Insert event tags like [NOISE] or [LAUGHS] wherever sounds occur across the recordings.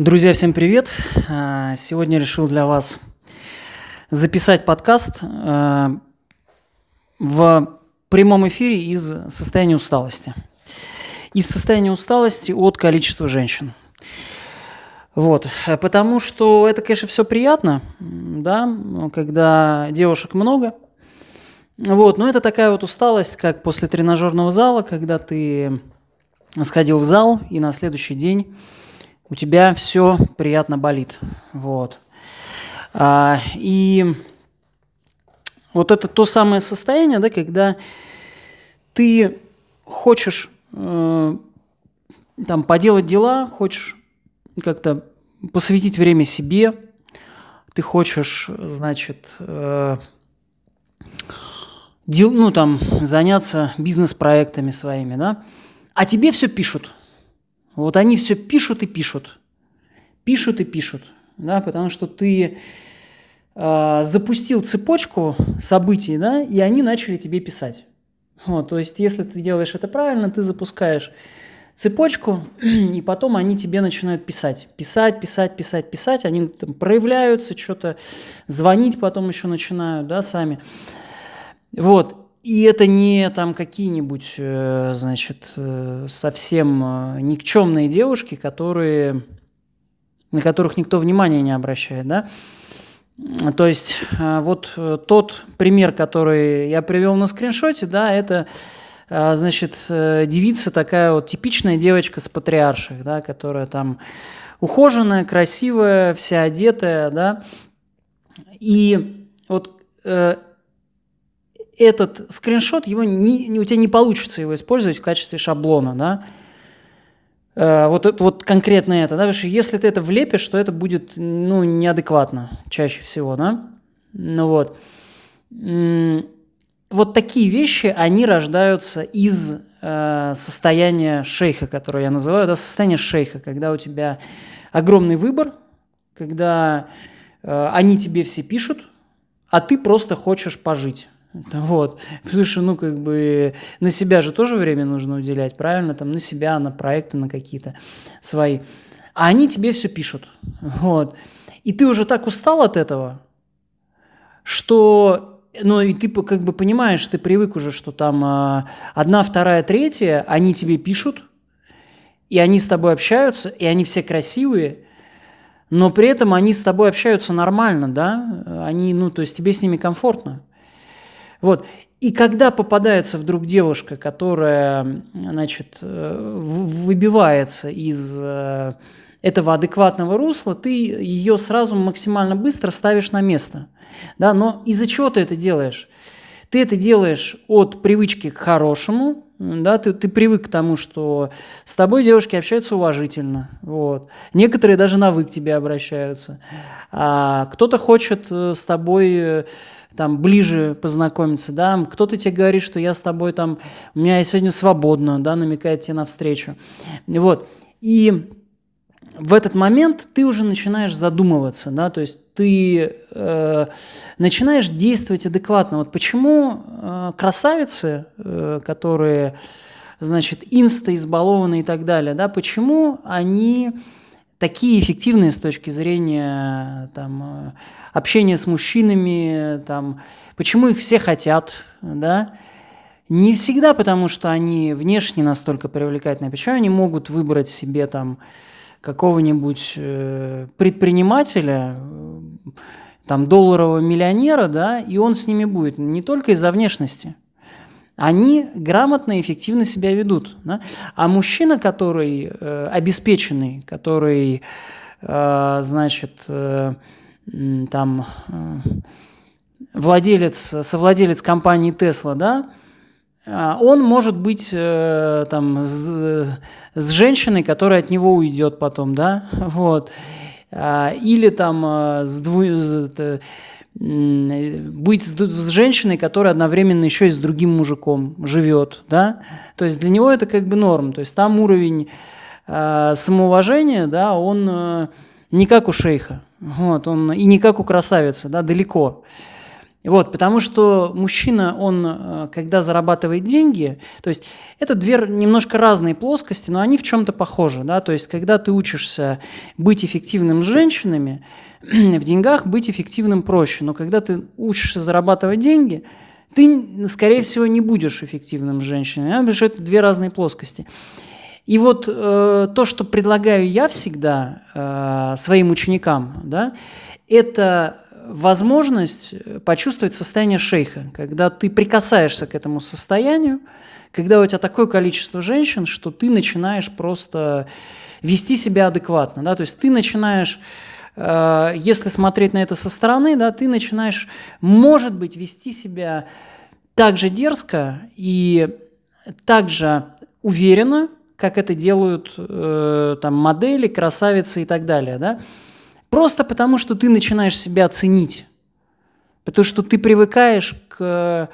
Друзья, всем привет! А, сегодня решил для вас записать подкаст а, в прямом эфире из состояния усталости. Из состояния усталости от количества женщин. Вот, потому что это, конечно, все приятно, да, когда девушек много. Вот, но это такая вот усталость, как после тренажерного зала, когда ты сходил в зал и на следующий день у тебя все приятно болит. Вот. А, и вот это то самое состояние, да, когда ты хочешь э, там поделать дела, хочешь как-то посвятить время себе, ты хочешь, значит, э, дел, ну, там, заняться бизнес-проектами своими, да, а тебе все пишут – вот они все пишут и пишут. Пишут и пишут. Да, потому что ты э, запустил цепочку событий, да, и они начали тебе писать. Вот, то есть, если ты делаешь это правильно, ты запускаешь цепочку, [CLEARS THROAT] и потом они тебе начинают писать. Писать, писать, писать, писать. Они там проявляются, что-то звонить потом еще начинают, да, сами. Вот. И это не там какие-нибудь, э, значит, э, совсем э, никчемные девушки, которые, на которых никто внимания не обращает, да. То есть вот тот пример, который я привел на скриншоте, да, это, значит, девица такая вот типичная девочка с патриарших, да, которая там ухоженная, красивая, вся одетая, да. И вот этот скриншот, его не, у тебя не получится его использовать в качестве шаблона, да, э, вот, это, вот конкретно это, да, потому что если ты это влепишь, то это будет, ну, неадекватно чаще всего, да, ну вот. Вот такие вещи, они рождаются из э, состояния шейха, которое я называю, да, состояние шейха, когда у тебя огромный выбор, когда э, они тебе все пишут, а ты просто хочешь пожить. Вот. Что, ну, как бы на себя же тоже время нужно уделять, правильно? Там на себя, на проекты, на какие-то свои. А они тебе все пишут. Вот. И ты уже так устал от этого, что ну и ты как бы понимаешь, ты привык уже, что там э, одна, вторая, третья, они тебе пишут, и они с тобой общаются, и они все красивые, но при этом они с тобой общаются нормально, да, они, ну, то есть тебе с ними комфортно. Вот. И когда попадается вдруг девушка, которая, значит, э, выбивается из э, этого адекватного русла, ты ее сразу максимально быстро ставишь на место. Да? Но из-за чего ты это делаешь? Ты это делаешь от привычки к хорошему, да, ты, ты привык к тому, что с тобой девушки общаются уважительно, вот. Некоторые даже на «вы» к тебе обращаются. А кто-то хочет э, с тобой там ближе познакомиться, да, кто-то тебе говорит, что я с тобой там, у меня сегодня свободно, да, намекает тебе навстречу, вот, и в этот момент ты уже начинаешь задумываться, да, то есть ты э, начинаешь действовать адекватно. Вот почему э, красавицы, э, которые, значит, инста избалованы и так далее, да, почему они такие эффективные с точки зрения там, общения с мужчинами, там, почему их все хотят, да, не всегда потому, что они внешне настолько привлекательные, почему они могут выбрать себе там какого-нибудь э, предпринимателя, э, там долларового миллионера, да, и он с ними будет не только из-за внешности – они грамотно и эффективно себя ведут. Да? А мужчина, который э, обеспеченный, который, э, значит, э, там, э, владелец, совладелец компании Tesla, да, он может быть э, там с, с женщиной, которая от него уйдет потом, да, [LAUGHS] вот, э, или там э, с, дву, с, быть с, с женщиной, которая одновременно еще и с другим мужиком живет, да, то есть для него это как бы норм, то есть там уровень э, самоуважения, да, он э, не как у шейха, вот, он и не как у красавицы, да, далеко. Вот, потому что мужчина, он, э, когда зарабатывает деньги, то есть это две немножко разные плоскости, но они в чем-то похожи, да, то есть когда ты учишься быть эффективным с женщинами, [CLEARS THROAT] в деньгах быть эффективным проще, но когда ты учишься зарабатывать деньги, ты, скорее всего, не будешь эффективным с женщиной, потому что это две разные плоскости. И вот э, то, что предлагаю я всегда э, своим ученикам, да, это возможность почувствовать состояние шейха, когда ты прикасаешься к этому состоянию, когда у тебя такое количество женщин, что ты начинаешь просто вести себя адекватно, да, то есть ты начинаешь э, если смотреть на это со стороны, да, ты начинаешь, может быть, вести себя так же дерзко и так же уверенно, как это делают э, там, модели, красавицы и так далее. Да? Просто потому, что ты начинаешь себя ценить. Потому что ты привыкаешь к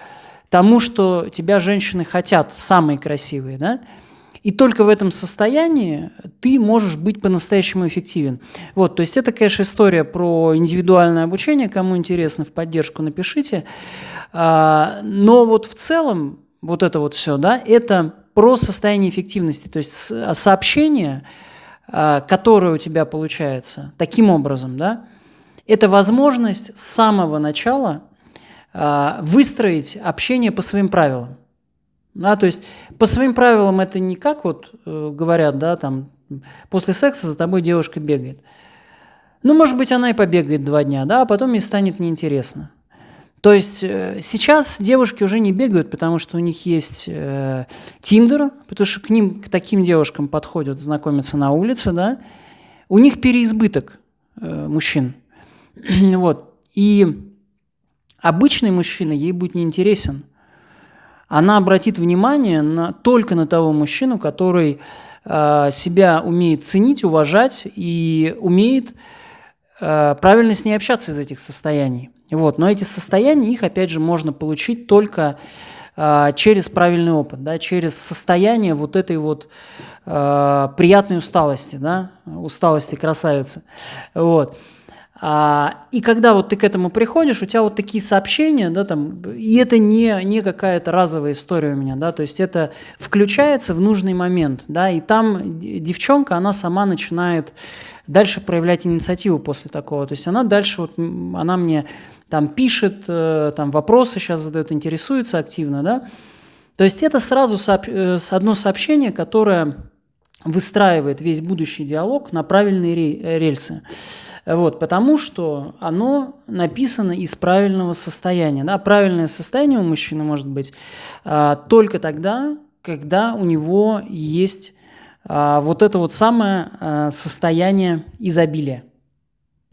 тому, что тебя женщины хотят, самые красивые. Да? И только в этом состоянии ты можешь быть по-настоящему эффективен. Вот, то есть это, конечно, история про индивидуальное обучение. Кому интересно, в поддержку напишите. А, но вот в целом вот это вот все, да, это про состояние эффективности, то есть сообщение, а, которое у тебя получается таким образом, да, это возможность с самого начала а, выстроить общение по своим правилам. Да, то есть по своим правилам это не как вот э, говорят, да, там после секса за тобой девушка бегает. Ну, может быть, она и побегает два дня, да, а потом ей станет неинтересно. То есть э, сейчас девушки уже не бегают, потому что у них есть э, Тиндер, потому что к ним, к таким девушкам подходят знакомиться на улице, да. У них переизбыток э, мужчин. [CLEARS THROAT] вот. И обычный мужчина ей будет неинтересен. Она обратит внимание на, только на того мужчину, который э, себя умеет ценить, уважать и умеет э, правильно с ней общаться из этих состояний. Вот. Но эти состояния, их, опять же, можно получить только э, через правильный опыт, да, через состояние вот этой вот э, приятной усталости, да, усталости красавицы. Вот. А, и когда вот ты к этому приходишь, у тебя вот такие сообщения, да, там, и это не, не какая-то разовая история у меня, да, то есть это включается в нужный момент, да, и там девчонка, она сама начинает дальше проявлять инициативу после такого, то есть она дальше, вот, она мне там пишет, э, там вопросы сейчас задает, интересуется активно, да, то есть это сразу сооб... Э, одно сообщение, которое выстраивает весь будущий диалог на правильные рельсы. Вот, потому что оно написано из правильного состояния. Да? Правильное состояние у мужчины может быть а, только тогда, когда у него есть а, вот это вот самое а, состояние изобилия.